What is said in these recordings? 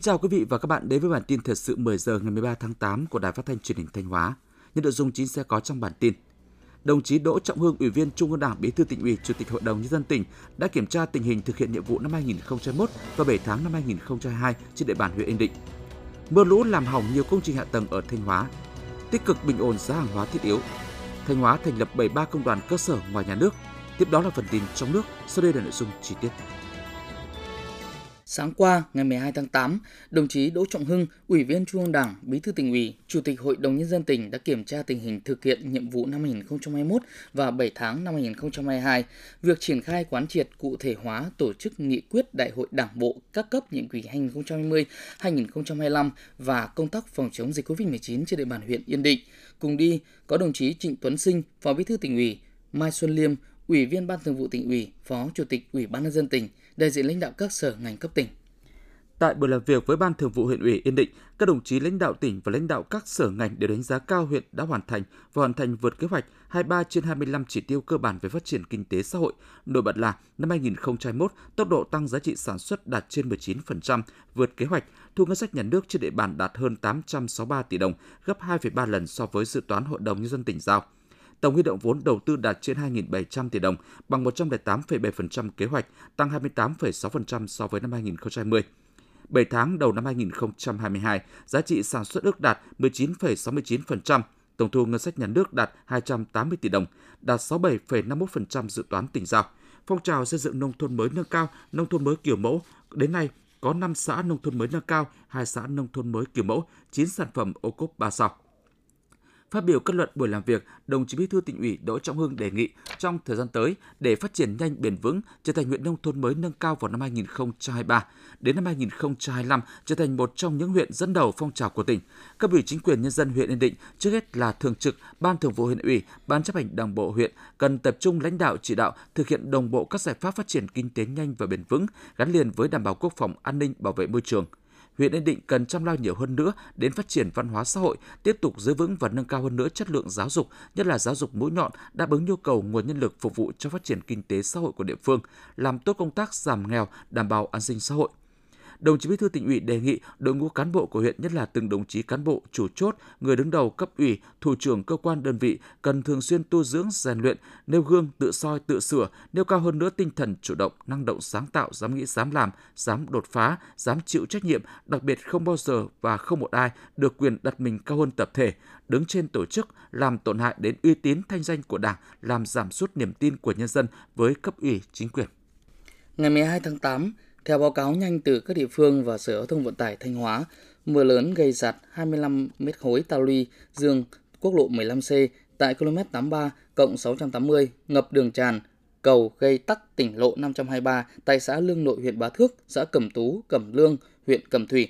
Kính chào quý vị và các bạn đến với bản tin thời sự 10 giờ ngày 13 tháng 8 của Đài Phát thanh Truyền hình Thanh Hóa. Những nội dung chính sẽ có trong bản tin. Đồng chí Đỗ Trọng Hưng, Ủy viên Trung ương Đảng, Bí thư tỉnh ủy, Chủ tịch Hội đồng nhân dân tỉnh đã kiểm tra tình hình thực hiện nhiệm vụ năm 2021 và 7 tháng năm 2022 trên địa bàn huyện Yên Định. Mưa lũ làm hỏng nhiều công trình hạ tầng ở Thanh Hóa. Tích cực bình ổn giá hàng hóa thiết yếu. Thanh Hóa thành lập 73 công đoàn cơ sở ngoài nhà nước. Tiếp đó là phần tin trong nước, sau đây là nội dung chi tiết. Sáng qua, ngày 12 tháng 8, đồng chí Đỗ Trọng Hưng, Ủy viên Trung ương Đảng, Bí thư tỉnh ủy, Chủ tịch Hội đồng Nhân dân tỉnh đã kiểm tra tình hình thực hiện nhiệm vụ năm 2021 và 7 tháng năm 2022, việc triển khai quán triệt cụ thể hóa tổ chức nghị quyết Đại hội Đảng bộ các cấp nhiệm kỳ 2020-2025 và công tác phòng chống dịch COVID-19 trên địa bàn huyện Yên Định. Cùng đi có đồng chí Trịnh Tuấn Sinh, Phó Bí thư tỉnh ủy, Mai Xuân Liêm, Ủy viên Ban Thường vụ tỉnh ủy, Phó Chủ tịch Ủy ban nhân dân tỉnh, đại diện lãnh đạo các sở ngành cấp tỉnh. Tại buổi làm việc với Ban Thường vụ huyện ủy Yên Định, các đồng chí lãnh đạo tỉnh và lãnh đạo các sở ngành đều đánh giá cao huyện đã hoàn thành và hoàn thành vượt kế hoạch 23 trên 25 chỉ tiêu cơ bản về phát triển kinh tế xã hội. Nổi bật là năm 2021, tốc độ tăng giá trị sản xuất đạt trên 19%, vượt kế hoạch, thu ngân sách nhà nước trên địa bàn đạt hơn 863 tỷ đồng, gấp 2,3 lần so với dự toán Hội đồng nhân dân tỉnh giao. Tổng huy động vốn đầu tư đạt trên 2.700 tỷ đồng, bằng 108,7% kế hoạch, tăng 28,6% so với năm 2020. 7 tháng đầu năm 2022, giá trị sản xuất ước đạt 19,69%, tổng thu ngân sách nhà nước đạt 280 tỷ đồng, đạt 67,51% dự toán tỉnh giao. Phong trào xây dựng nông thôn mới nâng cao, nông thôn mới kiểu mẫu đến nay có 5 xã nông thôn mới nâng cao, 2 xã nông thôn mới kiểu mẫu, 9 sản phẩm ô cốp 3 sao. Phát biểu kết luận buổi làm việc, đồng chí Bí thư tỉnh ủy Đỗ Trọng Hưng đề nghị trong thời gian tới để phát triển nhanh bền vững trở thành huyện nông thôn mới nâng cao vào năm 2023, đến năm 2025 trở thành một trong những huyện dẫn đầu phong trào của tỉnh. Các ủy chính quyền nhân dân huyện Yên Định trước hết là thường trực Ban Thường vụ huyện ủy, Ban chấp hành Đảng bộ huyện cần tập trung lãnh đạo chỉ đạo thực hiện đồng bộ các giải pháp phát triển kinh tế nhanh và bền vững gắn liền với đảm bảo quốc phòng an ninh bảo vệ môi trường huyện Yên Định cần chăm lo nhiều hơn nữa đến phát triển văn hóa xã hội, tiếp tục giữ vững và nâng cao hơn nữa chất lượng giáo dục, nhất là giáo dục mũi nhọn đáp ứng nhu cầu nguồn nhân lực phục vụ cho phát triển kinh tế xã hội của địa phương, làm tốt công tác giảm nghèo, đảm bảo an sinh xã hội đồng chí Bí thư tỉnh ủy đề nghị đội ngũ cán bộ của huyện nhất là từng đồng chí cán bộ chủ chốt, người đứng đầu cấp ủy, thủ trưởng cơ quan đơn vị cần thường xuyên tu dưỡng rèn luyện, nêu gương, tự soi, tự sửa, nêu cao hơn nữa tinh thần chủ động, năng động sáng tạo, dám nghĩ, dám làm, dám đột phá, dám chịu trách nhiệm, đặc biệt không bao giờ và không một ai được quyền đặt mình cao hơn tập thể, đứng trên tổ chức, làm tổn hại đến uy tín thanh danh của Đảng, làm giảm sút niềm tin của nhân dân với cấp ủy chính quyền. Ngày 12 tháng 8, theo báo cáo nhanh từ các địa phương và Sở Giao thông Vận tải Thanh Hóa, mưa lớn gây sạt 25 mét khối ta luy dương quốc lộ 15C tại km 83 cộng 680 ngập đường tràn, cầu gây tắc tỉnh lộ 523 tại xã Lương Nội huyện Bá Thước, xã Cẩm Tú, Cẩm Lương, huyện Cẩm Thủy.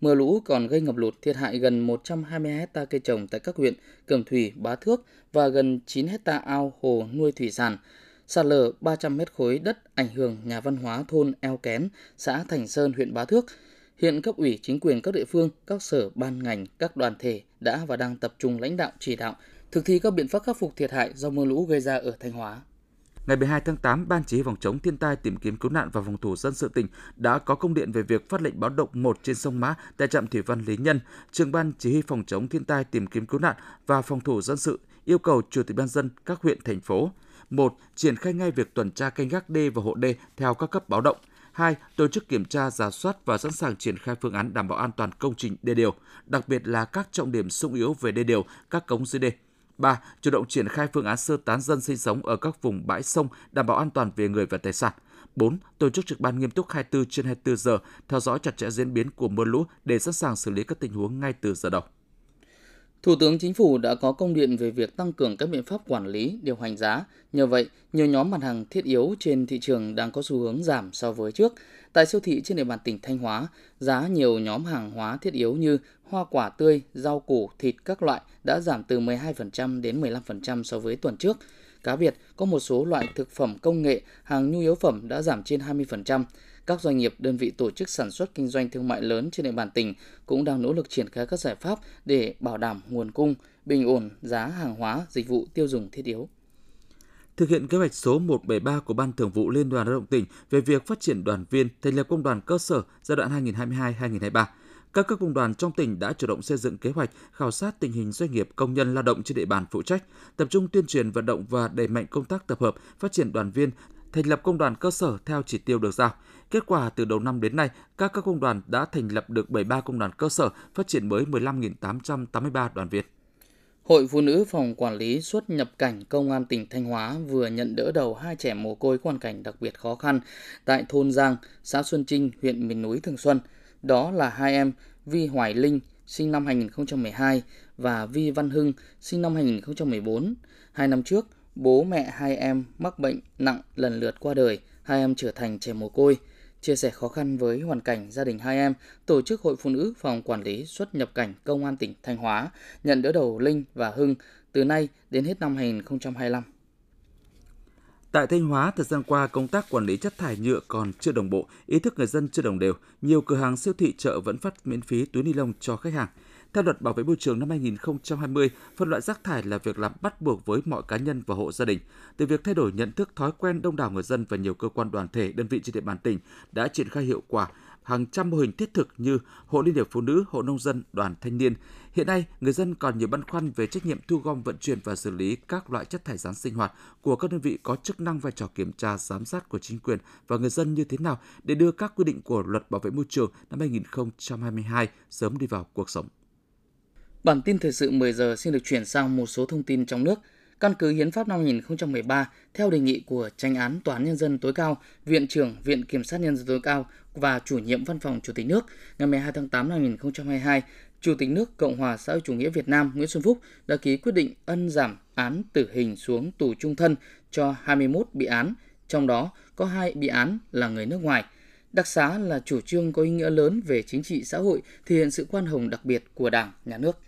Mưa lũ còn gây ngập lụt thiệt hại gần 120 hecta cây trồng tại các huyện Cẩm Thủy, Bá Thước và gần 9 hecta ao hồ nuôi thủy sản, sạt lở 300 mét khối đất ảnh hưởng nhà văn hóa thôn Eo Kén, xã Thành Sơn, huyện Bá Thước. Hiện cấp ủy chính quyền các địa phương, các sở ban ngành, các đoàn thể đã và đang tập trung lãnh đạo chỉ đạo thực thi các biện pháp khắc phục thiệt hại do mưa lũ gây ra ở Thanh Hóa. Ngày 12 tháng 8, Ban chỉ huy phòng chống thiên tai tìm kiếm cứu nạn và phòng thủ dân sự tỉnh đã có công điện về việc phát lệnh báo động 1 trên sông Mã tại trạm thủy văn Lý Nhân. Trường ban chỉ huy phòng chống thiên tai tìm kiếm cứu nạn và phòng thủ dân sự yêu cầu chủ tịch ban dân các huyện thành phố 1. Triển khai ngay việc tuần tra canh gác đê và hộ đê theo các cấp báo động. 2. Tổ chức kiểm tra, giả soát và sẵn sàng triển khai phương án đảm bảo an toàn công trình đê điều, đặc biệt là các trọng điểm sung yếu về đê điều, các cống dưới đê. 3. Chủ động triển khai phương án sơ tán dân sinh sống ở các vùng bãi sông, đảm bảo an toàn về người và tài sản. 4. Tổ chức trực ban nghiêm túc 24 trên 24 giờ, theo dõi chặt chẽ diễn biến của mưa lũ để sẵn sàng xử lý các tình huống ngay từ giờ đầu. Thủ tướng Chính phủ đã có công điện về việc tăng cường các biện pháp quản lý, điều hành giá. Nhờ vậy, nhiều nhóm mặt hàng thiết yếu trên thị trường đang có xu hướng giảm so với trước. Tại siêu thị trên địa bàn tỉnh Thanh Hóa, giá nhiều nhóm hàng hóa thiết yếu như hoa quả tươi, rau củ, thịt các loại đã giảm từ 12% đến 15% so với tuần trước. Cá biệt, có một số loại thực phẩm công nghệ, hàng nhu yếu phẩm đã giảm trên 20%. Các doanh nghiệp, đơn vị tổ chức sản xuất kinh doanh thương mại lớn trên địa bàn tỉnh cũng đang nỗ lực triển khai các giải pháp để bảo đảm nguồn cung, bình ổn giá hàng hóa, dịch vụ tiêu dùng thiết yếu. thực hiện kế hoạch số 173 của Ban Thường vụ Liên đoàn Lao động tỉnh về việc phát triển đoàn viên, thành lập công đoàn cơ sở giai đoạn 2022-2023. Các cấp công đoàn trong tỉnh đã chủ động xây dựng kế hoạch khảo sát tình hình doanh nghiệp công nhân lao động trên địa bàn phụ trách, tập trung tuyên truyền vận động và đẩy mạnh công tác tập hợp, phát triển đoàn viên, thành lập công đoàn cơ sở theo chỉ tiêu được giao. Kết quả từ đầu năm đến nay, các các công đoàn đã thành lập được 73 công đoàn cơ sở, phát triển mới 15.883 đoàn viên. Hội Phụ nữ Phòng Quản lý xuất nhập cảnh Công an tỉnh Thanh Hóa vừa nhận đỡ đầu hai trẻ mồ côi hoàn cảnh đặc biệt khó khăn tại thôn Giang, xã Xuân Trinh, huyện miền núi Thường Xuân. Đó là hai em Vi Hoài Linh, sinh năm 2012 và Vi Văn Hưng, sinh năm 2014. Hai năm trước, bố mẹ hai em mắc bệnh nặng lần lượt qua đời, hai em trở thành trẻ mồ côi. Chia sẻ khó khăn với hoàn cảnh gia đình hai em, Tổ chức Hội Phụ nữ Phòng Quản lý xuất nhập cảnh Công an tỉnh Thanh Hóa nhận đỡ đầu Linh và Hưng từ nay đến hết năm 2025. Tại Thanh Hóa, thời gian qua, công tác quản lý chất thải nhựa còn chưa đồng bộ, ý thức người dân chưa đồng đều. Nhiều cửa hàng siêu thị chợ vẫn phát miễn phí túi ni lông cho khách hàng. Theo luật bảo vệ môi trường năm 2020, phân loại rác thải là việc làm bắt buộc với mọi cá nhân và hộ gia đình. Từ việc thay đổi nhận thức thói quen đông đảo người dân và nhiều cơ quan đoàn thể, đơn vị trên địa bàn tỉnh đã triển khai hiệu quả hàng trăm mô hình thiết thực như hộ liên hiệp phụ nữ, hộ nông dân, đoàn thanh niên. Hiện nay, người dân còn nhiều băn khoăn về trách nhiệm thu gom vận chuyển và xử lý các loại chất thải rắn sinh hoạt của các đơn vị có chức năng vai trò kiểm tra giám sát của chính quyền và người dân như thế nào để đưa các quy định của luật bảo vệ môi trường năm 2022 sớm đi vào cuộc sống. Bản tin thời sự 10 giờ xin được chuyển sang một số thông tin trong nước. Căn cứ Hiến pháp năm 2013, theo đề nghị của tranh án Tòa án Nhân dân tối cao, Viện trưởng Viện Kiểm sát Nhân dân tối cao và chủ nhiệm văn phòng Chủ tịch nước, ngày 12 tháng 8 năm 2022, Chủ tịch nước Cộng hòa xã hội chủ nghĩa Việt Nam Nguyễn Xuân Phúc đã ký quyết định ân giảm án tử hình xuống tù trung thân cho 21 bị án, trong đó có hai bị án là người nước ngoài. Đặc xá là chủ trương có ý nghĩa lớn về chính trị xã hội, thể hiện sự quan hồng đặc biệt của Đảng, Nhà nước.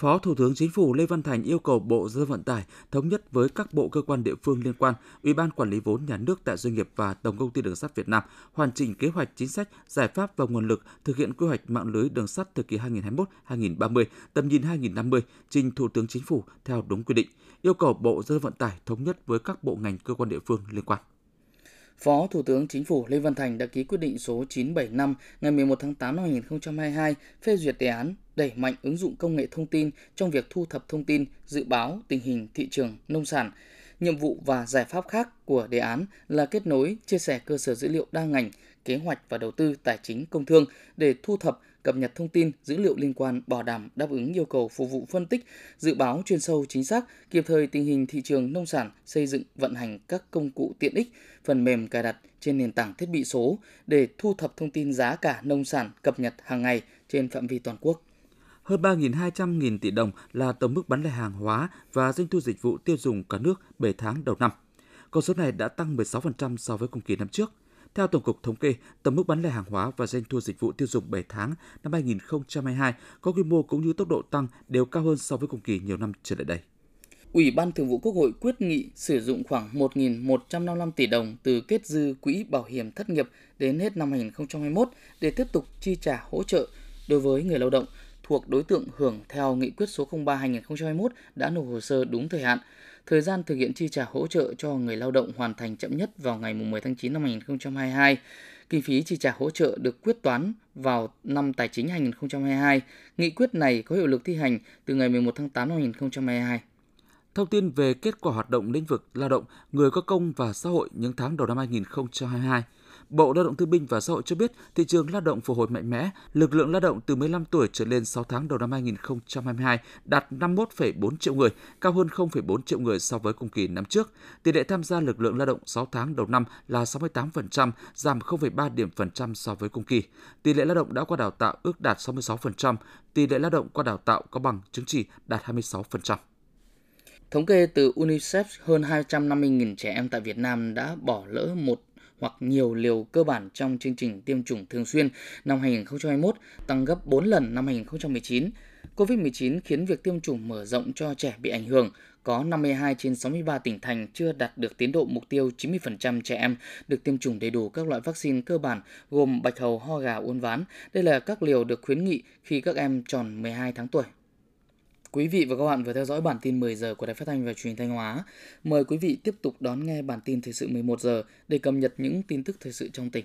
Phó Thủ tướng Chính phủ Lê Văn Thành yêu cầu Bộ Giao thông Vận tải thống nhất với các bộ cơ quan địa phương liên quan, Ủy ban quản lý vốn nhà nước tại doanh nghiệp và Tổng công ty Đường sắt Việt Nam hoàn chỉnh kế hoạch chính sách, giải pháp và nguồn lực thực hiện quy hoạch mạng lưới đường sắt thời kỳ 2021-2030, tầm nhìn 2050 trình Thủ tướng Chính phủ theo đúng quy định. Yêu cầu Bộ Giao thông Vận tải thống nhất với các bộ ngành cơ quan địa phương liên quan. Phó Thủ tướng Chính phủ Lê Văn Thành đã ký quyết định số 975 ngày 11 tháng 8 năm 2022 phê duyệt đề án đẩy mạnh ứng dụng công nghệ thông tin trong việc thu thập thông tin, dự báo tình hình thị trường nông sản. Nhiệm vụ và giải pháp khác của đề án là kết nối, chia sẻ cơ sở dữ liệu đa ngành, kế hoạch và đầu tư tài chính công thương để thu thập, cập nhật thông tin, dữ liệu liên quan bảo đảm đáp ứng yêu cầu phục vụ phân tích, dự báo chuyên sâu chính xác, kịp thời tình hình thị trường nông sản, xây dựng vận hành các công cụ tiện ích, phần mềm cài đặt trên nền tảng thiết bị số để thu thập thông tin giá cả nông sản cập nhật hàng ngày trên phạm vi toàn quốc hơn 3.200 nghìn tỷ đồng là tổng mức bán lẻ hàng hóa và doanh thu dịch vụ tiêu dùng cả nước 7 tháng đầu năm. Con số này đã tăng 16% so với cùng kỳ năm trước. Theo Tổng cục Thống kê, tổng mức bán lẻ hàng hóa và doanh thu dịch vụ tiêu dùng 7 tháng năm 2022 có quy mô cũng như tốc độ tăng đều cao hơn so với cùng kỳ nhiều năm trở lại đây. Ủy ban Thường vụ Quốc hội quyết nghị sử dụng khoảng 1.155 tỷ đồng từ kết dư quỹ bảo hiểm thất nghiệp đến hết năm 2021 để tiếp tục chi trả hỗ trợ đối với người lao động thuộc đối tượng hưởng theo nghị quyết số 03-2021 đã nộp hồ sơ đúng thời hạn. Thời gian thực hiện chi trả hỗ trợ cho người lao động hoàn thành chậm nhất vào ngày 10 tháng 9 năm 2022. Kinh phí chi trả hỗ trợ được quyết toán vào năm tài chính 2022. Nghị quyết này có hiệu lực thi hành từ ngày 11 tháng 8 năm 2022. Thông tin về kết quả hoạt động lĩnh vực lao động, người có công và xã hội những tháng đầu năm 2022. Bộ Lao động Thương binh và Xã hội cho biết thị trường lao động phục hồi mạnh mẽ, lực lượng lao động từ 15 tuổi trở lên 6 tháng đầu năm 2022 đạt 51,4 triệu người, cao hơn 0,4 triệu người so với cùng kỳ năm trước. Tỷ lệ tham gia lực lượng lao động 6 tháng đầu năm là 68%, giảm 0,3 điểm phần trăm so với cùng kỳ. Tỷ lệ lao động đã qua đào tạo ước đạt 66%, tỷ lệ lao động qua đào tạo có bằng chứng chỉ đạt 26%. Thống kê từ UNICEF, hơn 250.000 trẻ em tại Việt Nam đã bỏ lỡ một hoặc nhiều liều cơ bản trong chương trình tiêm chủng thường xuyên năm 2021, tăng gấp 4 lần năm 2019. COVID-19 khiến việc tiêm chủng mở rộng cho trẻ bị ảnh hưởng. Có 52 trên 63 tỉnh thành chưa đạt được tiến độ mục tiêu 90% trẻ em được tiêm chủng đầy đủ các loại vaccine cơ bản gồm bạch hầu, ho gà, uốn ván. Đây là các liều được khuyến nghị khi các em tròn 12 tháng tuổi. Quý vị và các bạn vừa theo dõi bản tin 10 giờ của Đài Phát thanh và Truyền hình Thanh Hóa. Mời quý vị tiếp tục đón nghe bản tin thời sự 11 giờ để cập nhật những tin tức thời sự trong tỉnh.